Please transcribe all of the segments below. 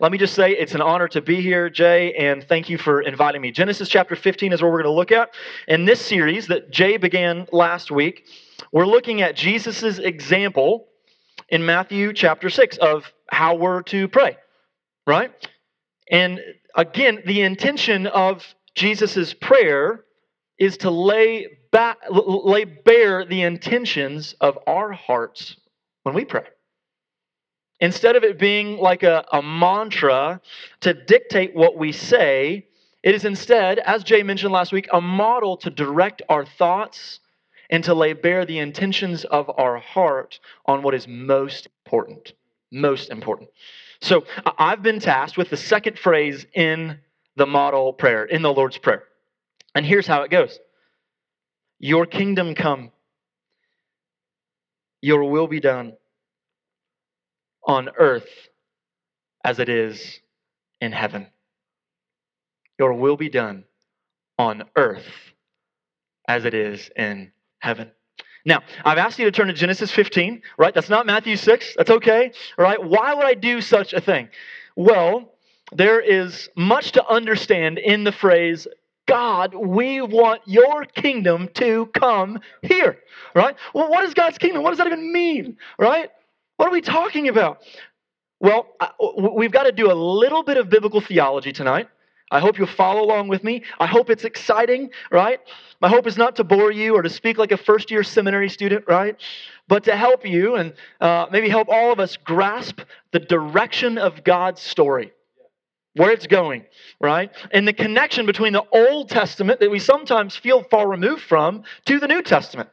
let me just say it's an honor to be here, Jay, and thank you for inviting me. Genesis chapter 15 is what we're going to look at. In this series that Jay began last week, we're looking at Jesus' example in Matthew chapter 6 of how we're to pray, right? And again, the intention of Jesus' prayer is to lay, lay bare the intentions of our hearts when we pray. Instead of it being like a, a mantra to dictate what we say, it is instead, as Jay mentioned last week, a model to direct our thoughts and to lay bare the intentions of our heart on what is most important. Most important. So I've been tasked with the second phrase in the model prayer, in the Lord's Prayer. And here's how it goes Your kingdom come, your will be done on earth as it is in heaven. Your will be done on earth as it is in heaven. Now, I've asked you to turn to Genesis 15, right? That's not Matthew 6. That's okay, right? Why would I do such a thing? Well, there is much to understand in the phrase, God, we want your kingdom to come here, right? Well, what is God's kingdom? What does that even mean, right? What are we talking about? Well, we've got to do a little bit of biblical theology tonight. I hope you'll follow along with me. I hope it's exciting, right? My hope is not to bore you or to speak like a first year seminary student, right? But to help you and uh, maybe help all of us grasp the direction of God's story, where it's going, right? And the connection between the Old Testament that we sometimes feel far removed from to the New Testament.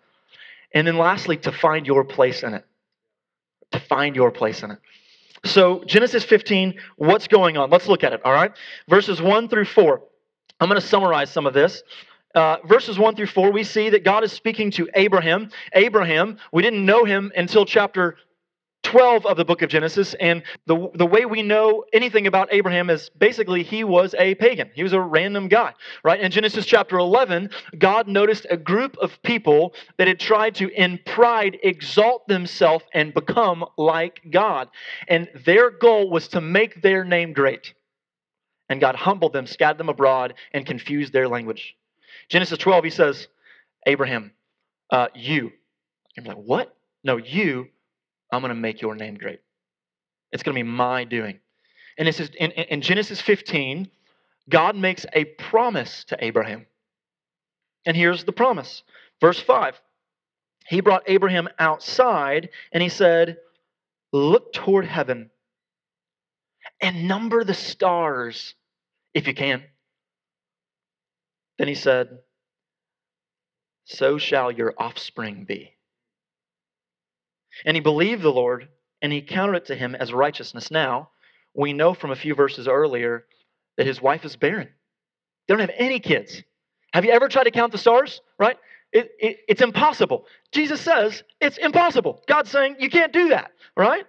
And then lastly, to find your place in it find your place in it. So, Genesis 15, what's going on? Let's look at it, all right? Verses 1 through 4. I'm going to summarize some of this. Uh, verses 1 through 4, we see that God is speaking to Abraham. Abraham, we didn't know him until chapter 12 of the book of Genesis. And the, the way we know anything about Abraham is basically he was a pagan. He was a random guy, right? In Genesis chapter 11, God noticed a group of people that had tried to, in pride, exalt themselves and become like God. And their goal was to make their name great. And God humbled them, scattered them abroad, and confused their language. Genesis 12, he says, Abraham, uh, you. I'm like, what? No, you I'm going to make your name great. It's going to be my doing. And this is in, in Genesis 15, God makes a promise to Abraham. And here's the promise. Verse 5. He brought Abraham outside and he said, Look toward heaven and number the stars if you can. Then he said, So shall your offspring be. And he believed the Lord, and he counted it to him as righteousness. Now, we know from a few verses earlier that his wife is barren. They don't have any kids. Have you ever tried to count the stars? Right? It, it, it's impossible. Jesus says it's impossible. God's saying you can't do that, right?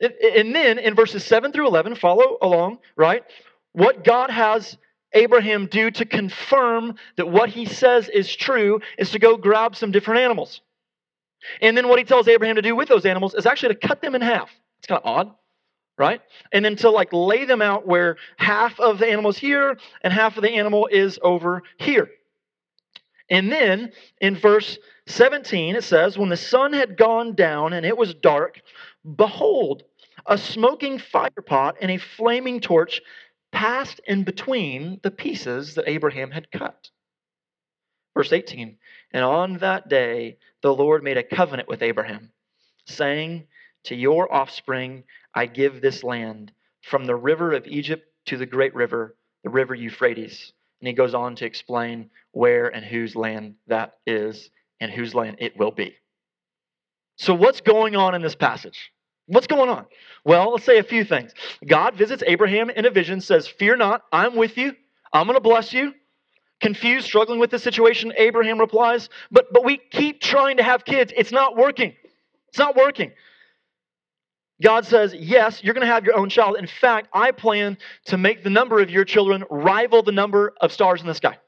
And then in verses 7 through 11, follow along, right? What God has Abraham do to confirm that what he says is true is to go grab some different animals. And then what he tells Abraham to do with those animals is actually to cut them in half. It's kind of odd, right? And then to like lay them out where half of the animal is here and half of the animal is over here. And then in verse 17, it says, When the sun had gone down and it was dark, behold, a smoking firepot and a flaming torch passed in between the pieces that Abraham had cut. Verse 18, and on that day the Lord made a covenant with Abraham, saying, To your offspring I give this land, from the river of Egypt to the great river, the river Euphrates. And he goes on to explain where and whose land that is and whose land it will be. So, what's going on in this passage? What's going on? Well, let's say a few things. God visits Abraham in a vision, says, Fear not, I'm with you. I'm going to bless you confused, struggling with the situation, Abraham replies, but, but we keep trying to have kids. It's not working. It's not working. God says, Yes, you're going to have your own child. In fact, I plan to make the number of your children rival the number of stars in the sky.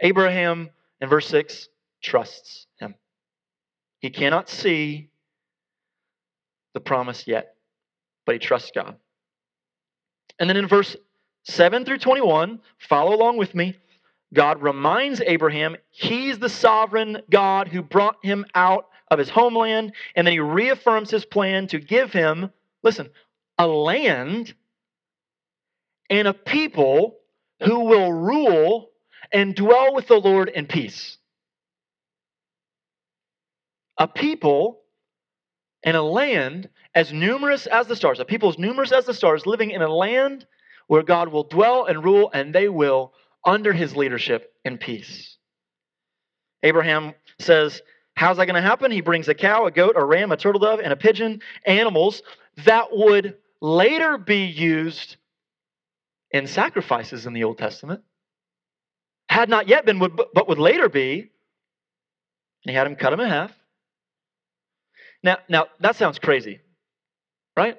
Abraham, in verse 6, trusts him. He cannot see the promise yet, but he trusts God. And then in verse 7 through 21, follow along with me. God reminds Abraham he's the sovereign God who brought him out of his homeland. And then he reaffirms his plan to give him, listen, a land and a people who will rule and dwell with the Lord in peace. A people and a land as numerous as the stars, a people as numerous as the stars, living in a land where God will dwell and rule, and they will under his leadership in peace. Abraham says, How's that going to happen? He brings a cow, a goat, a ram, a turtle dove, and a pigeon, animals that would later be used in sacrifices in the Old Testament. Had not yet been, but would later be. And he had him cut them in half. Now, now that sounds crazy, right?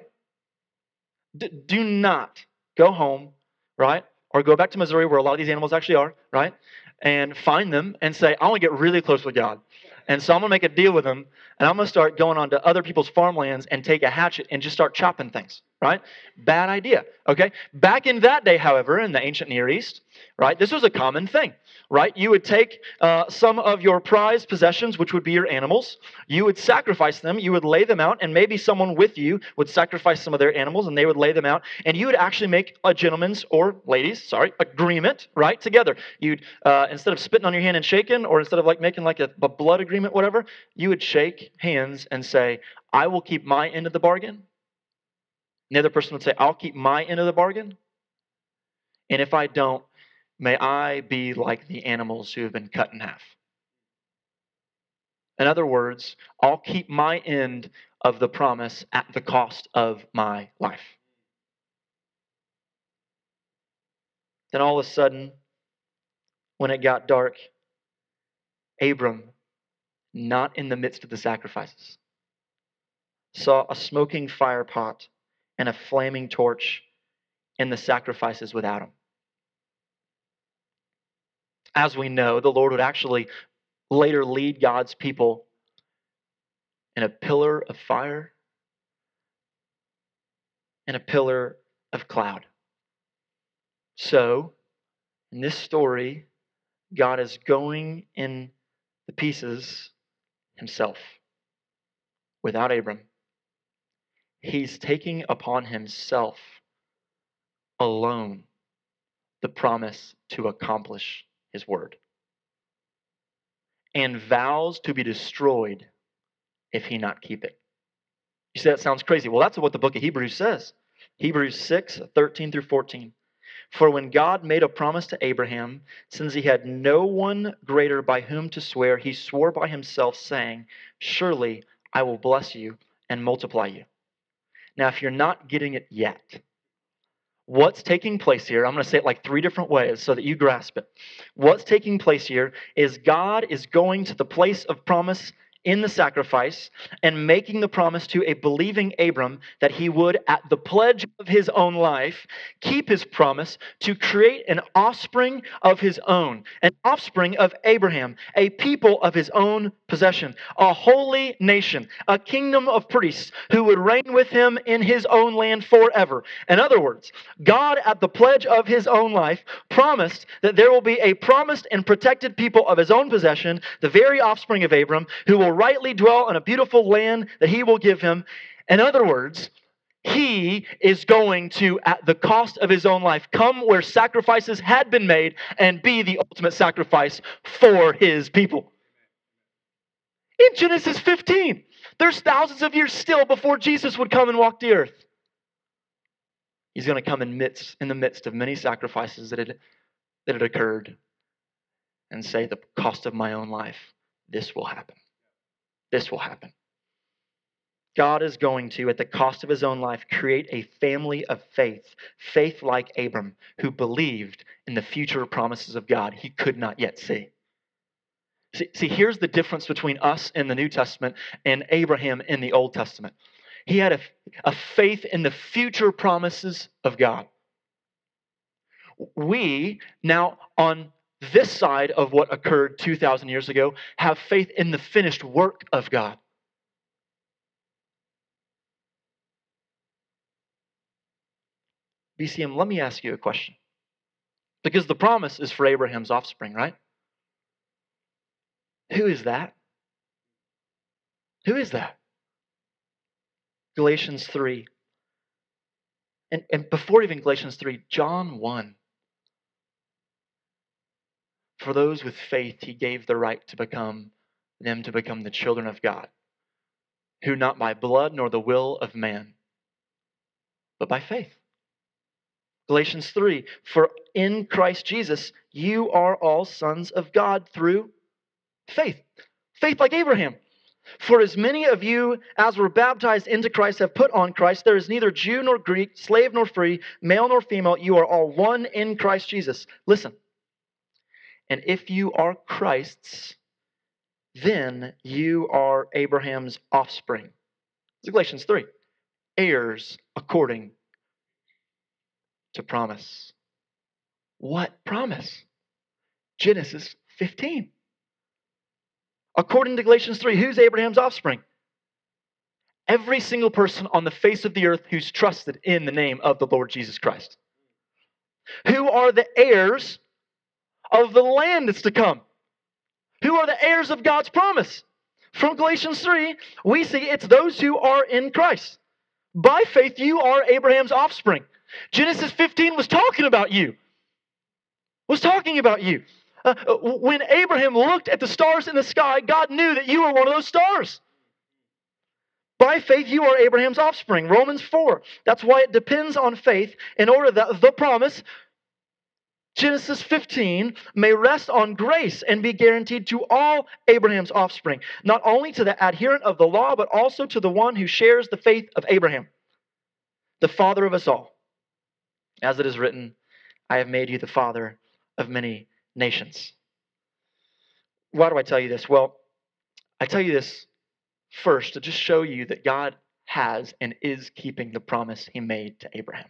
D- do not go home, right? Or go back to Missouri where a lot of these animals actually are, right? And find them and say, I want to get really close with God. And so I'm going to make a deal with them, and I'm going to start going on to other people's farmlands and take a hatchet and just start chopping things, right? Bad idea, okay? Back in that day, however, in the ancient Near East, right, this was a common thing right? You would take uh, some of your prized possessions, which would be your animals, you would sacrifice them, you would lay them out, and maybe someone with you would sacrifice some of their animals and they would lay them out, and you would actually make a gentleman's or ladies, sorry, agreement, right, together. You'd, uh, instead of spitting on your hand and shaking, or instead of like making like a, a blood agreement, whatever, you would shake hands and say, I will keep my end of the bargain. And the other person would say, I'll keep my end of the bargain. And if I don't, May I be like the animals who have been cut in half. In other words, I'll keep my end of the promise at the cost of my life. Then all of a sudden, when it got dark, Abram, not in the midst of the sacrifices, saw a smoking fire pot and a flaming torch in the sacrifices without him as we know, the Lord would actually later lead God's people in a pillar of fire and a pillar of cloud. So, in this story, God is going in the pieces himself without Abram. He's taking upon himself alone the promise to accomplish his word and vows to be destroyed if he not keep it. You say that sounds crazy. Well, that's what the book of Hebrews says. Hebrews 6, 13 through 14. For when God made a promise to Abraham, since he had no one greater by whom to swear, he swore by himself, saying, Surely I will bless you and multiply you. Now, if you're not getting it yet, What's taking place here, I'm going to say it like three different ways so that you grasp it. What's taking place here is God is going to the place of promise in the sacrifice and making the promise to a believing Abram that he would, at the pledge of his own life, keep his promise to create an offspring of his own, an offspring of Abraham, a people of his own possession, a holy nation, a kingdom of priests who would reign with him in his own land forever. In other words, God, at the pledge of his own life, promised that there will be a promised and protected people of his own possession, the very offspring of Abram, who will rightly dwell in a beautiful land that he will give him. In other words, he is going to, at the cost of his own life, come where sacrifices had been made and be the ultimate sacrifice for his people. In Genesis 15, there's thousands of years still before Jesus would come and walk the earth. He's going to come in, midst, in the midst of many sacrifices that had, that had occurred and say, The cost of my own life, this will happen this will happen. God is going to, at the cost of his own life, create a family of faith, faith like Abram, who believed in the future promises of God he could not yet see. See, see, here's the difference between us in the New Testament and Abraham in the Old Testament. He had a, a faith in the future promises of God. We, now on this side of what occurred 2,000 years ago, have faith in the finished work of God. BCM, let me ask you a question. Because the promise is for Abraham's offspring, right? Who is that? Who is that? Galatians 3. And, and before even Galatians 3, John 1. For those with faith, he gave the right to become them to become the children of God, who not by blood nor the will of man, but by faith. Galatians 3 For in Christ Jesus, you are all sons of God through faith. Faith like Abraham. For as many of you as were baptized into Christ have put on Christ, there is neither Jew nor Greek, slave nor free, male nor female. You are all one in Christ Jesus. Listen. And if you are Christ's, then you are Abraham's offspring. It's Galatians 3. Heirs according to promise. What promise? Genesis 15. According to Galatians 3, who's Abraham's offspring? Every single person on the face of the earth who's trusted in the name of the Lord Jesus Christ. Who are the heirs of the land that's to come? Who are the heirs of God's promise? From Galatians 3, we see it's those who are in Christ. By faith, you are Abraham's offspring. Genesis 15 was talking about you. Was talking about you. Uh, when Abraham looked at the stars in the sky, God knew that you were one of those stars. By faith, you are Abraham's offspring. Romans 4. That's why it depends on faith in order that the promise, Genesis 15, may rest on grace and be guaranteed to all Abraham's offspring, not only to the adherent of the law, but also to the one who shares the faith of Abraham, the father of us all. As it is written, I have made you the father of many nations. Why do I tell you this? Well, I tell you this first to just show you that God has and is keeping the promise he made to Abraham.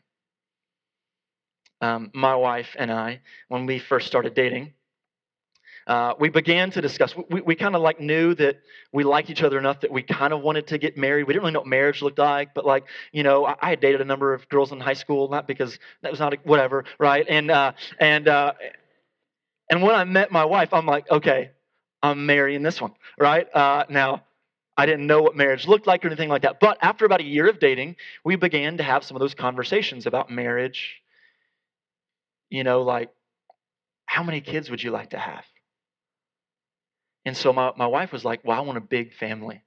Um, my wife and I, when we first started dating, uh, we began to discuss. We, we kind of like knew that we liked each other enough that we kind of wanted to get married. We didn't really know what marriage looked like, but like you know, I, I had dated a number of girls in high school, not because that was not a, whatever, right? And uh, and uh, and when I met my wife, I'm like, okay, I'm marrying this one, right? Uh, now, I didn't know what marriage looked like or anything like that. But after about a year of dating, we began to have some of those conversations about marriage. You know, like, how many kids would you like to have? And so my, my wife was like, well, I want a big family.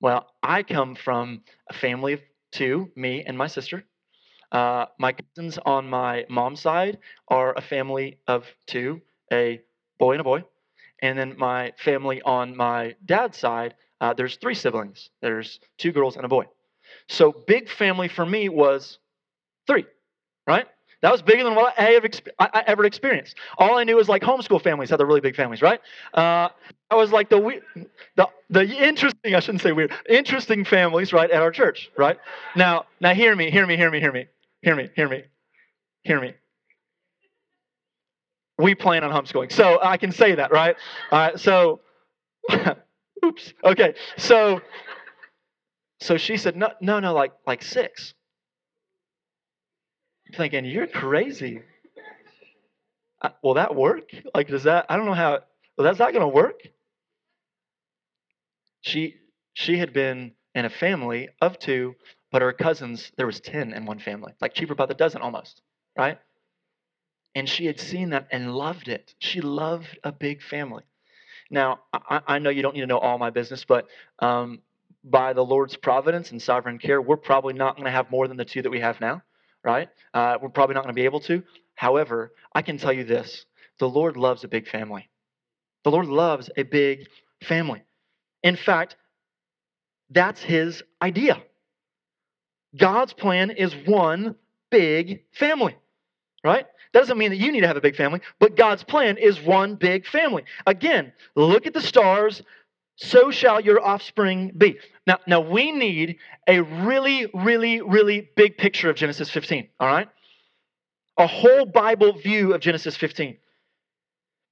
Well, I come from a family of two, me and my sister. Uh, my cousins on my mom's side are a family of two, a boy and a boy. And then my family on my dad's side, uh, there's three siblings. There's two girls and a boy. So big family for me was three, right? That was bigger than what I, have I ever experienced. All I knew was like homeschool families had the really big families, right? Uh, I was like the, the the interesting, I shouldn't say weird, interesting families, right, at our church, right? Now, now hear me, hear me, hear me, hear me. Hear me, hear me, hear me. We plan on homeschooling. So I can say that, right? All right, so, oops. Okay, so, so she said, no, no, no, like, like six. Thinking, you're crazy. Uh, will that work? Like, does that, I don't know how, well, that's not going to work. She, she had been in a family of two but her cousins, there was 10 in one family, like cheaper by the dozen almost, right? And she had seen that and loved it. She loved a big family. Now, I, I know you don't need to know all my business, but um, by the Lord's providence and sovereign care, we're probably not going to have more than the two that we have now, right? Uh, we're probably not going to be able to. However, I can tell you this the Lord loves a big family. The Lord loves a big family. In fact, that's his idea. God's plan is one big family, right? That doesn't mean that you need to have a big family, but God's plan is one big family. Again, look at the stars, so shall your offspring be. Now, now we need a really, really, really big picture of Genesis 15, all right? A whole Bible view of Genesis 15.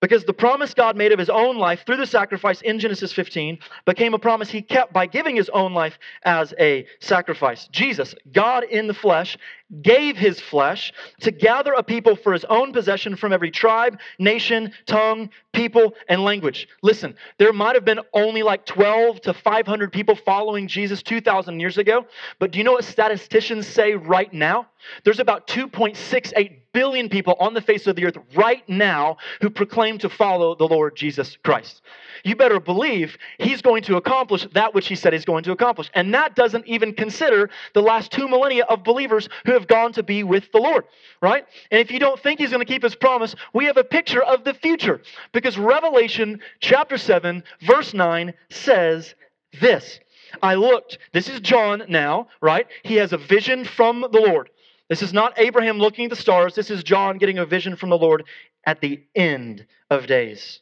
Because the promise God made of his own life through the sacrifice in Genesis 15 became a promise he kept by giving his own life as a sacrifice. Jesus, God in the flesh, gave his flesh to gather a people for his own possession from every tribe, nation, tongue, people, and language. Listen, there might have been only like 12 to 500 people following Jesus 2,000 years ago, but do you know what statisticians say right now? There's about 2.68 billion people on the face of the earth right now who proclaim to follow the Lord Jesus Christ. You better believe he's going to accomplish that which he said he's going to accomplish. And that doesn't even consider the last two millennia of believers who have gone to be with the Lord, right? And if you don't think he's going to keep his promise, we have a picture of the future because Revelation chapter 7, verse 9 says this. I looked, this is John now, right? He has a vision from the Lord. This is not Abraham looking at the stars. This is John getting a vision from the Lord at the end of days.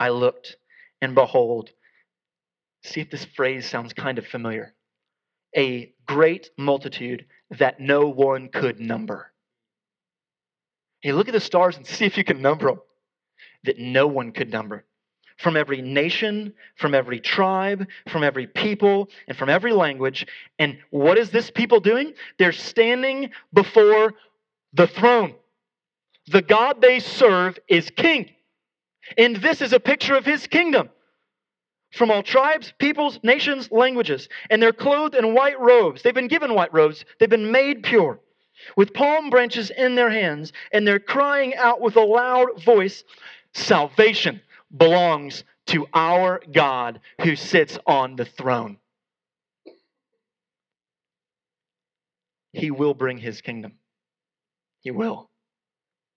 I looked, and behold, see if this phrase sounds kind of familiar a great multitude that no one could number. Hey, look at the stars and see if you can number them. That no one could number from every nation, from every tribe, from every people, and from every language. And what is this people doing? They're standing before the throne. The God they serve is king. And this is a picture of his kingdom. From all tribes, peoples, nations, languages. And they're clothed in white robes. They've been given white robes, they've been made pure. With palm branches in their hands, and they're crying out with a loud voice Salvation belongs to our God who sits on the throne. He will bring his kingdom. He will.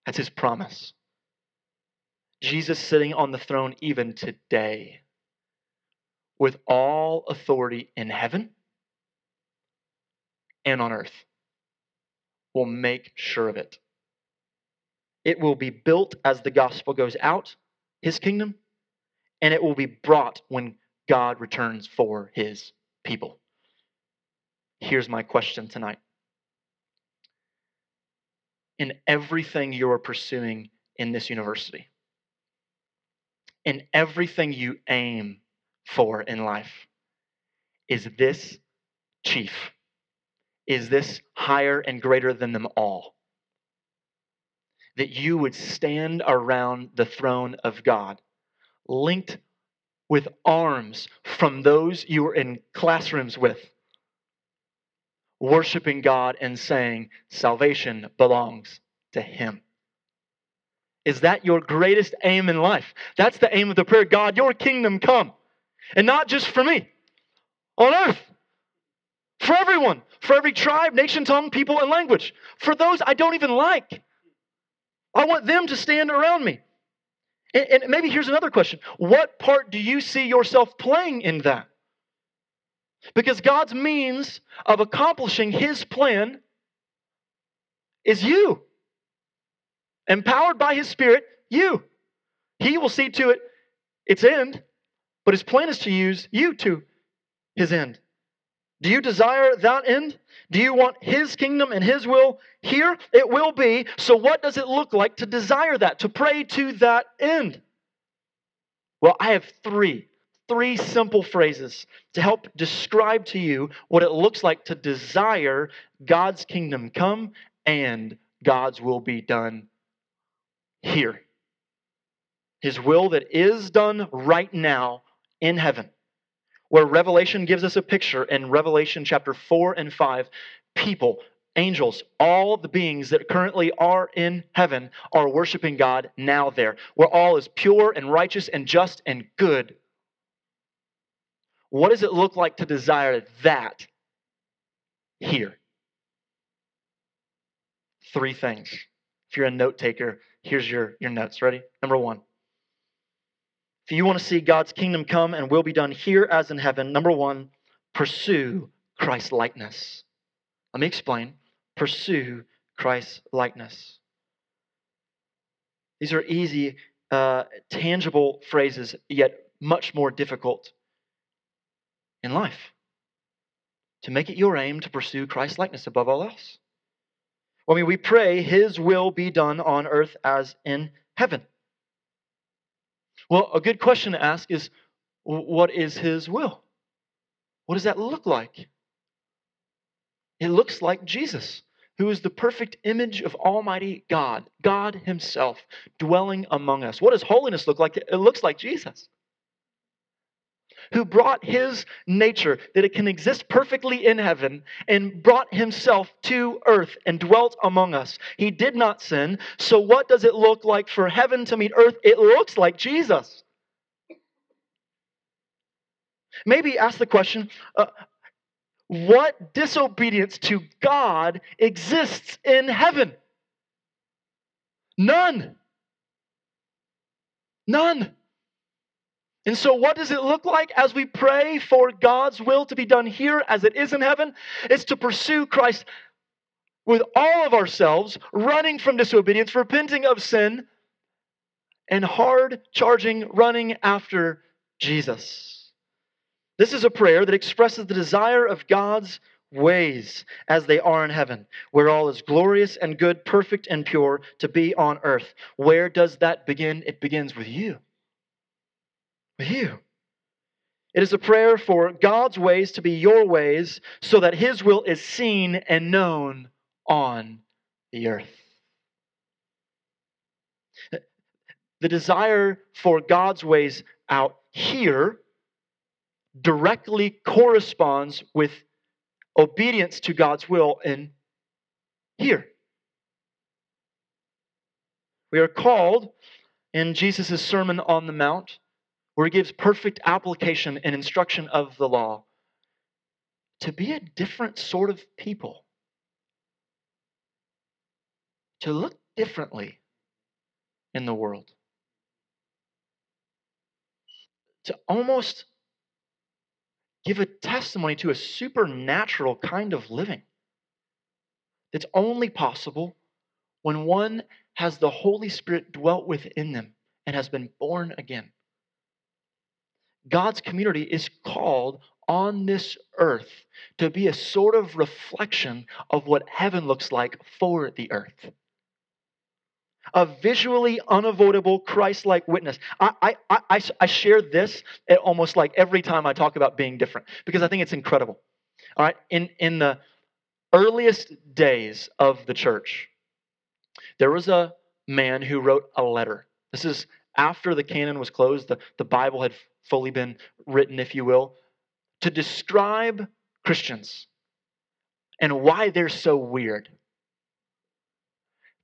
That's his promise. Jesus sitting on the throne even today with all authority in heaven and on earth will make sure of it. It will be built as the gospel goes out his kingdom, and it will be brought when God returns for his people. Here's my question tonight. In everything you are pursuing in this university, in everything you aim for in life, is this chief? Is this higher and greater than them all? that you would stand around the throne of God, linked with arms from those you were in classrooms with, worshiping God and saying, Salvation belongs to Him. Is that your greatest aim in life? That's the aim of the prayer God, your kingdom come. And not just for me, on earth, for everyone, for every tribe, nation, tongue, people, and language. For those I don't even like. I want them to stand around me. And, and maybe here's another question What part do you see yourself playing in that? Because God's means of accomplishing His plan is you. Empowered by His Spirit, you. He will see to it its end, but His plan is to use you to His end. Do you desire that end? Do you want His kingdom and His will here? It will be. So, what does it look like to desire that, to pray to that end? Well, I have three, three simple phrases to help describe to you what it looks like to desire God's kingdom come and God's will be done here. His will that is done right now in heaven where Revelation gives us a picture in Revelation chapter 4 and 5. People, angels, all the beings that currently are in heaven are worshiping God now there, where all is pure and righteous and just and good. What does it look like to desire that here? Three things. If you're a note taker, here's your, your notes. Ready? Number one if you want to see God's kingdom come and will be done here as in heaven, number one, pursue Christ likeness. Let me explain. Pursue Christ likeness. These are easy, uh, tangible phrases, yet much more difficult in life. To make it your aim to pursue Christ likeness above all else. I mean, we pray His will be done on earth as in heaven. Well, a good question to ask is what is his will? What does that look like? It looks like Jesus, who is the perfect image of Almighty God, God Himself dwelling among us. What does holiness look like? It looks like Jesus who brought his nature, that it can exist perfectly in heaven, and brought himself to earth and dwelt among us. He did not sin. So, what does it look like for heaven to meet earth? It looks like Jesus. Maybe ask the question uh, what disobedience to God exists in heaven? None. None. And so, what does it look like as we pray for God's will to be done here as it is in heaven? It's to pursue Christ with all of ourselves, running from disobedience, repenting of sin, and hard charging, running after Jesus. This is a prayer that expresses the desire of God's ways as they are in heaven, where all is glorious and good, perfect and pure to be on earth. Where does that begin? It begins with you with you. It is a prayer for God's ways to be your ways so that His will is seen and known on the earth. The desire for God's ways out here directly corresponds with obedience to God's will in here. We are called in Jesus' Sermon on the Mount where he gives perfect application and instruction of the law, to be a different sort of people, to look differently in the world, to almost give a testimony to a supernatural kind of living that's only possible when one has the Holy Spirit dwelt within them and has been born again. God's community is called on this earth to be a sort of reflection of what heaven looks like for the earth. A visually unavoidable Christ like witness. I, I, I, I share this almost like every time I talk about being different because I think it's incredible. All right, in, in the earliest days of the church, there was a man who wrote a letter. This is after the canon was closed, the, the Bible had fully been written, if you will, to describe Christians and why they're so weird.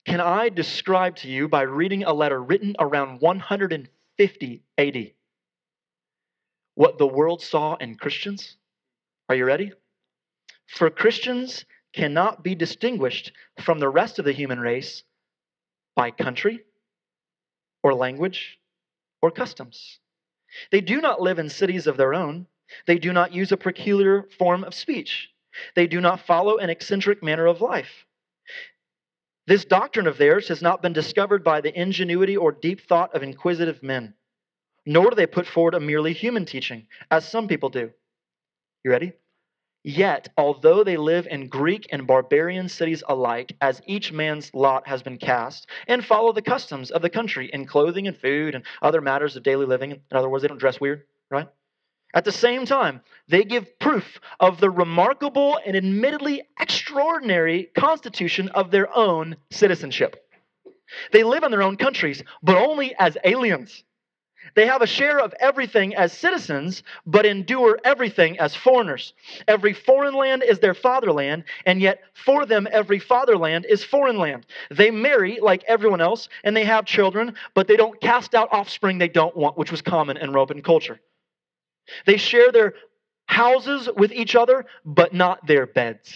Can I describe to you by reading a letter written around 150 AD what the world saw in Christians? Are you ready? For Christians cannot be distinguished from the rest of the human race by country or language or customs. They do not live in cities of their own. They do not use a peculiar form of speech. They do not follow an eccentric manner of life. This doctrine of theirs has not been discovered by the ingenuity or deep thought of inquisitive men, nor do they put forward a merely human teaching, as some people do. You ready? Yet, although they live in Greek and barbarian cities alike, as each man's lot has been cast, and follow the customs of the country in clothing and food and other matters of daily living, in other words, they don't dress weird, right? At the same time, they give proof of the remarkable and admittedly extraordinary constitution of their own citizenship. They live in their own countries, but only as aliens. They have a share of everything as citizens, but endure everything as foreigners. Every foreign land is their fatherland, and yet for them, every fatherland is foreign land. They marry like everyone else, and they have children, but they don't cast out offspring they don't want, which was common in Roman culture. They share their houses with each other, but not their beds.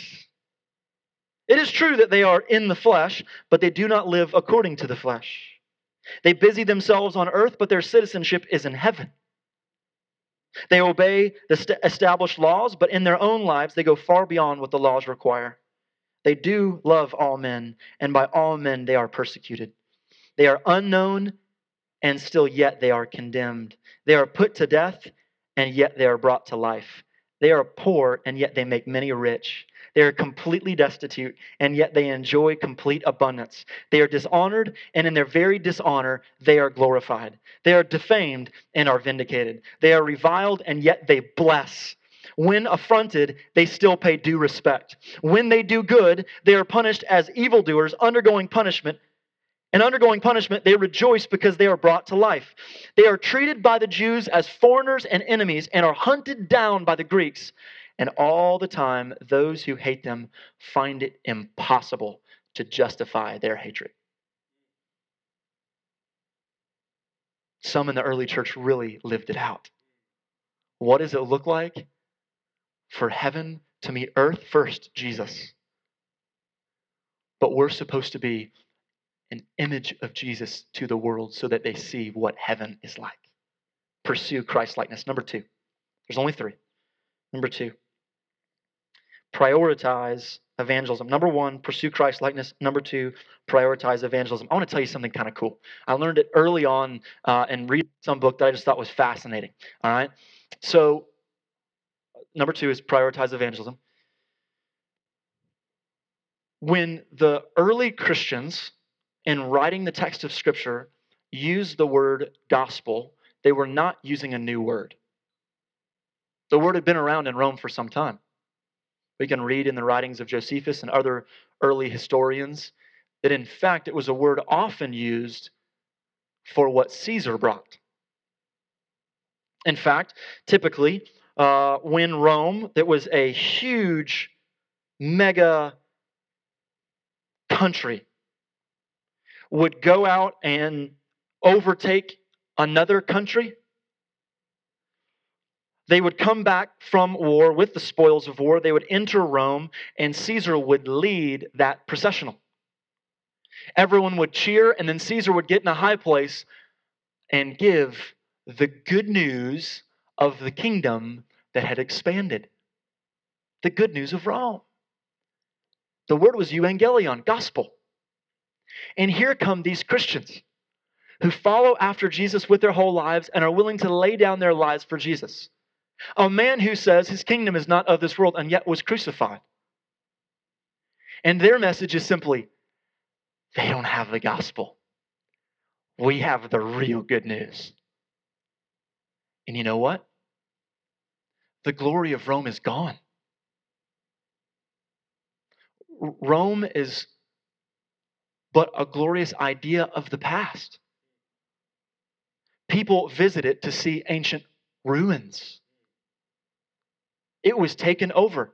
It is true that they are in the flesh, but they do not live according to the flesh. They busy themselves on earth, but their citizenship is in heaven. They obey the established laws, but in their own lives, they go far beyond what the laws require. They do love all men, and by all men they are persecuted. They are unknown, and still yet they are condemned. They are put to death, and yet they are brought to life. They are poor, and yet they make many rich. They are completely destitute, and yet they enjoy complete abundance. They are dishonored, and in their very dishonor, they are glorified. They are defamed and are vindicated. They are reviled, and yet they bless. When affronted, they still pay due respect. When they do good, they are punished as evildoers, undergoing punishment. And undergoing punishment, they rejoice because they are brought to life. They are treated by the Jews as foreigners and enemies and are hunted down by the Greeks. And all the time, those who hate them find it impossible to justify their hatred. Some in the early church really lived it out. What does it look like for heaven to meet earth? First, Jesus. But we're supposed to be an image of Jesus to the world so that they see what heaven is like. Pursue Christ likeness. Number two, there's only three. Number two, prioritize evangelism. Number one, pursue Christ likeness. Number two, prioritize evangelism. I want to tell you something kind of cool. I learned it early on uh, and read some book that I just thought was fascinating. All right. So, number two is prioritize evangelism. When the early Christians in writing the text of Scripture used the word gospel, they were not using a new word. The word had been around in Rome for some time. We can read in the writings of Josephus and other early historians that, in fact, it was a word often used for what Caesar brought. In fact, typically, uh, when Rome, that was a huge, mega country, would go out and overtake another country, they would come back from war with the spoils of war. They would enter Rome, and Caesar would lead that processional. Everyone would cheer, and then Caesar would get in a high place and give the good news of the kingdom that had expanded. The good news of Rome. The word was evangelion, gospel. And here come these Christians who follow after Jesus with their whole lives and are willing to lay down their lives for Jesus. A man who says his kingdom is not of this world and yet was crucified. And their message is simply they don't have the gospel. We have the real good news. And you know what? The glory of Rome is gone. Rome is but a glorious idea of the past. People visit it to see ancient ruins. It was taken over.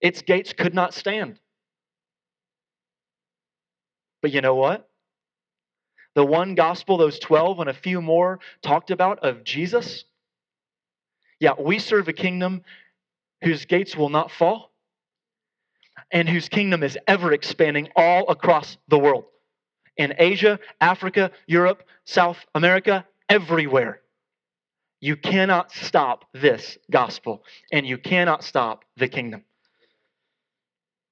Its gates could not stand. But you know what? The one gospel, those 12 and a few more talked about of Jesus. Yeah, we serve a kingdom whose gates will not fall and whose kingdom is ever expanding all across the world in Asia, Africa, Europe, South America, everywhere. You cannot stop this gospel, and you cannot stop the kingdom.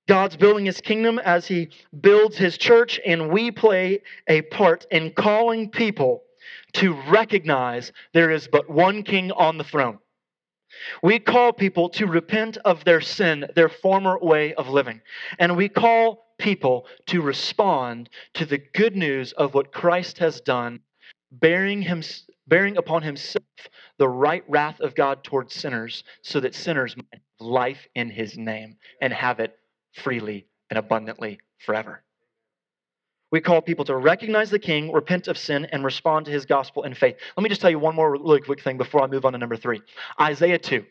God's building his kingdom as he builds his church, and we play a part in calling people to recognize there is but one king on the throne. We call people to repent of their sin, their former way of living. And we call people to respond to the good news of what Christ has done, bearing, him, bearing upon himself the right wrath of God towards sinners, so that sinners might have life in his name and have it freely and abundantly forever. We call people to recognize the king, repent of sin, and respond to his gospel in faith. Let me just tell you one more really quick thing before I move on to number three Isaiah 2,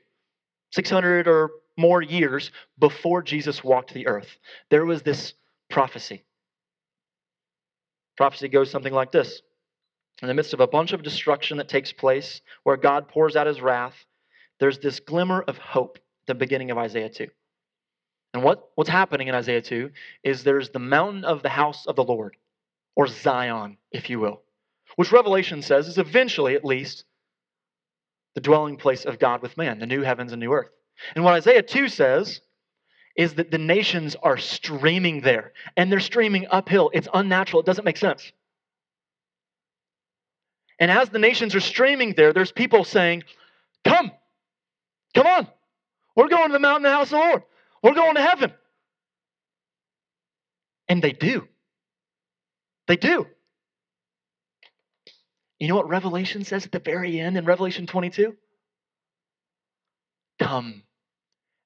600 or more years before Jesus walked the earth, there was this prophecy. Prophecy goes something like this In the midst of a bunch of destruction that takes place, where God pours out his wrath, there's this glimmer of hope at the beginning of Isaiah 2. And what, what's happening in Isaiah 2 is there's the mountain of the house of the Lord, or Zion, if you will, which Revelation says is eventually, at least, the dwelling place of God with man, the new heavens and new earth. And what Isaiah 2 says is that the nations are streaming there, and they're streaming uphill. It's unnatural, it doesn't make sense. And as the nations are streaming there, there's people saying, Come, come on, we're going to the mountain of the house of the Lord. We're going to heaven. And they do. They do. You know what Revelation says at the very end in Revelation 22? Come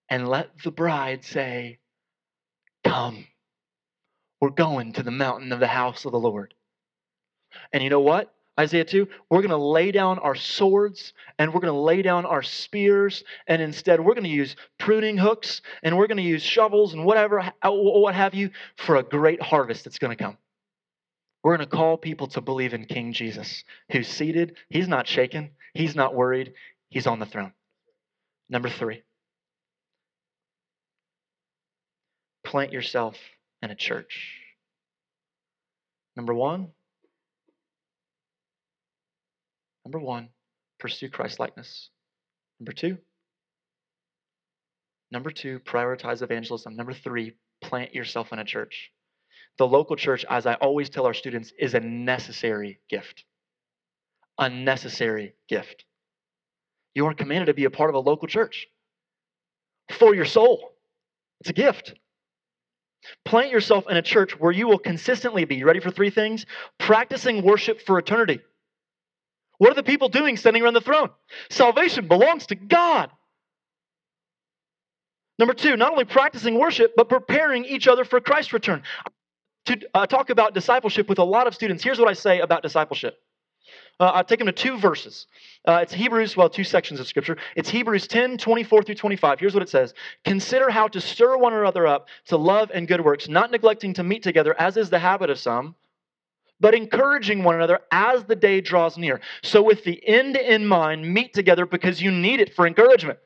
and let the bride say, Come. We're going to the mountain of the house of the Lord. And you know what? Isaiah 2, we're going to lay down our swords and we're going to lay down our spears, and instead we're going to use pruning hooks and we're going to use shovels and whatever, uh, what have you, for a great harvest that's going to come. We're going to call people to believe in King Jesus, who's seated. He's not shaken, he's not worried, he's on the throne. Number three, plant yourself in a church. Number one, number one, pursue Christ likeness. Number two, number two, prioritize evangelism. Number three, plant yourself in a church. The local church, as I always tell our students, is a necessary gift. A necessary gift. You are commanded to be a part of a local church for your soul. It's a gift. Plant yourself in a church where you will consistently be, ready for three things? Practicing worship for eternity. What are the people doing standing around the throne? Salvation belongs to God. Number two, not only practicing worship, but preparing each other for Christ's return. To uh, talk about discipleship with a lot of students, here's what I say about discipleship. Uh, I take them to two verses. Uh, it's Hebrews, well, two sections of Scripture. It's Hebrews 10, 24 through 25. Here's what it says Consider how to stir one another up to love and good works, not neglecting to meet together, as is the habit of some, but encouraging one another as the day draws near. So, with the end in mind, meet together because you need it for encouragement.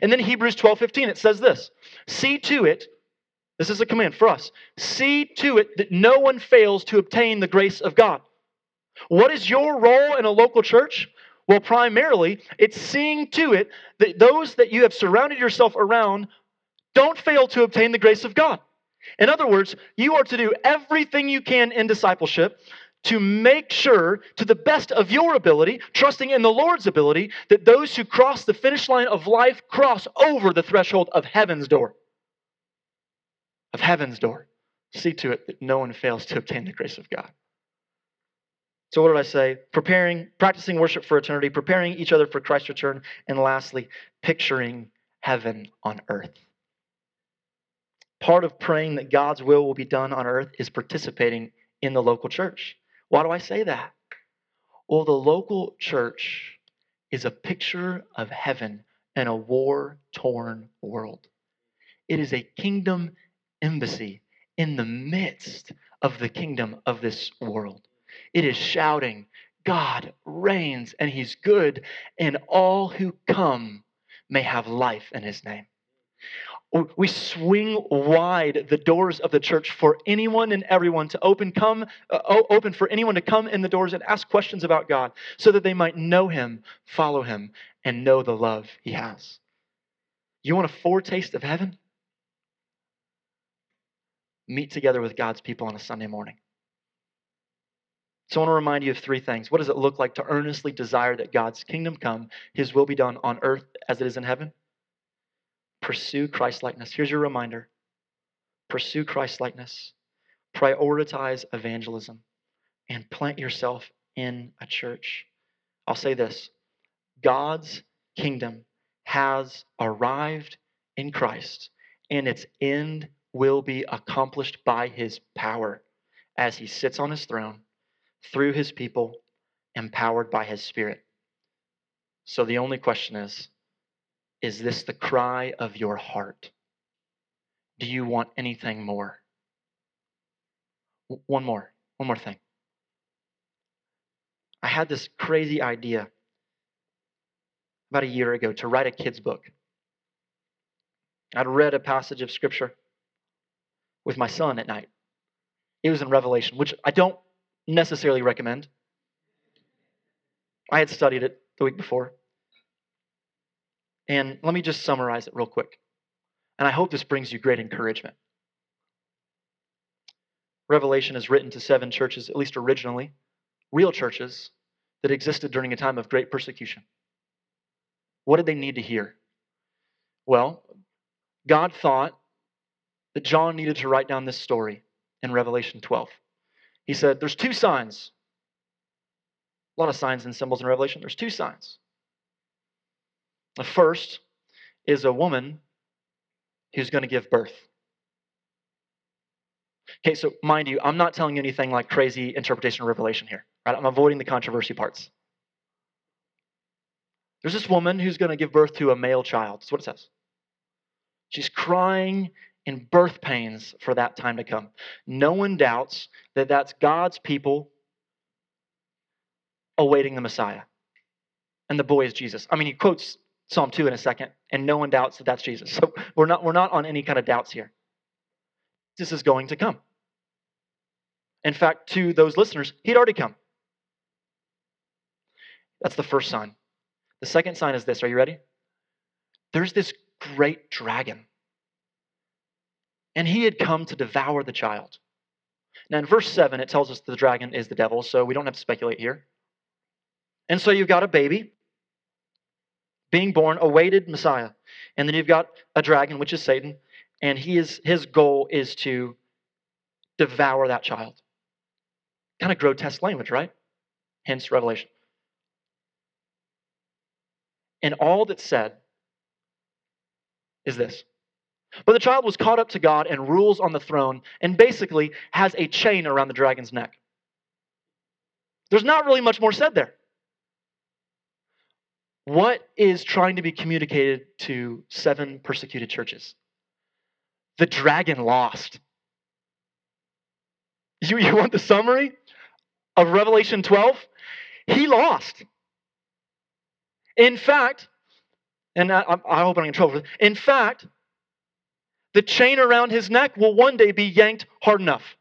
And then Hebrews 12, 15, it says this See to it, this is a command for us, see to it that no one fails to obtain the grace of God. What is your role in a local church? Well, primarily, it's seeing to it that those that you have surrounded yourself around don't fail to obtain the grace of God. In other words, you are to do everything you can in discipleship to make sure, to the best of your ability, trusting in the Lord's ability, that those who cross the finish line of life cross over the threshold of heaven's door. Of heaven's door. See to it that no one fails to obtain the grace of God. So, what did I say? Preparing, practicing worship for eternity, preparing each other for Christ's return, and lastly, picturing heaven on earth. Part of praying that God's will will be done on earth is participating in the local church. Why do I say that? Well, the local church is a picture of heaven in a war torn world. It is a kingdom embassy in the midst of the kingdom of this world. It is shouting, God reigns and he's good, and all who come may have life in his name. We swing wide the doors of the church for anyone and everyone to open, come, uh, open for anyone to come in the doors and ask questions about God so that they might know him, follow him, and know the love he has. You want a foretaste of heaven? Meet together with God's people on a Sunday morning. So I want to remind you of three things. What does it look like to earnestly desire that God's kingdom come, his will be done on earth as it is in heaven? Pursue Christ likeness. Here's your reminder pursue Christ likeness, prioritize evangelism, and plant yourself in a church. I'll say this God's kingdom has arrived in Christ, and its end will be accomplished by his power as he sits on his throne through his people, empowered by his spirit. So the only question is is this the cry of your heart? Do you want anything more? One more, one more thing. I had this crazy idea about a year ago to write a kid's book. I'd read a passage of scripture with my son at night. It was in Revelation, which I don't necessarily recommend. I had studied it the week before. And let me just summarize it real quick. And I hope this brings you great encouragement. Revelation is written to seven churches, at least originally, real churches that existed during a time of great persecution. What did they need to hear? Well, God thought that John needed to write down this story in Revelation 12. He said, There's two signs. A lot of signs and symbols in Revelation. There's two signs. The first is a woman who's going to give birth. Okay, so mind you, I'm not telling you anything like crazy interpretation of Revelation here. Right? I'm avoiding the controversy parts. There's this woman who's going to give birth to a male child. That's what it says. She's crying in birth pains for that time to come. No one doubts that that's God's people awaiting the Messiah. And the boy is Jesus. I mean, he quotes Psalm 2 in a second, and no one doubts that that's Jesus. So we're not, we're not on any kind of doubts here. This is going to come. In fact, to those listeners, he'd already come. That's the first sign. The second sign is this. Are you ready? There's this great dragon. And he had come to devour the child. Now, in verse 7, it tells us the dragon is the devil, so we don't have to speculate here. And so you've got a baby being born, awaited Messiah. And then you've got a dragon, which is Satan, and he is, his goal is to devour that child. Kind of grotesque language, right? Hence Revelation. And all that's said is this. But the child was caught up to God and rules on the throne and basically has a chain around the dragon's neck. There's not really much more said there. What is trying to be communicated to seven persecuted churches? The dragon lost. You, you want the summary of Revelation 12? He lost. In fact, and I, I hope I'm in trouble. In fact, the chain around his neck will one day be yanked hard enough.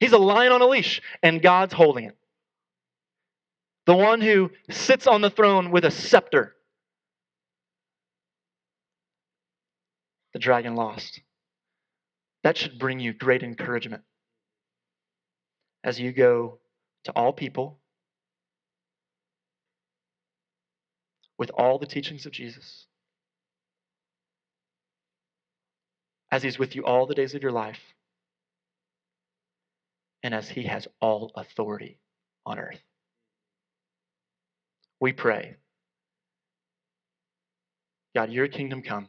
He's a lion on a leash, and God's holding it. The one who sits on the throne with a scepter. The dragon lost. That should bring you great encouragement as you go to all people with all the teachings of Jesus, as He's with you all the days of your life, and as He has all authority on earth. We pray, God, your kingdom come,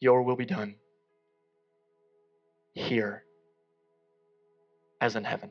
your will be done here as in heaven.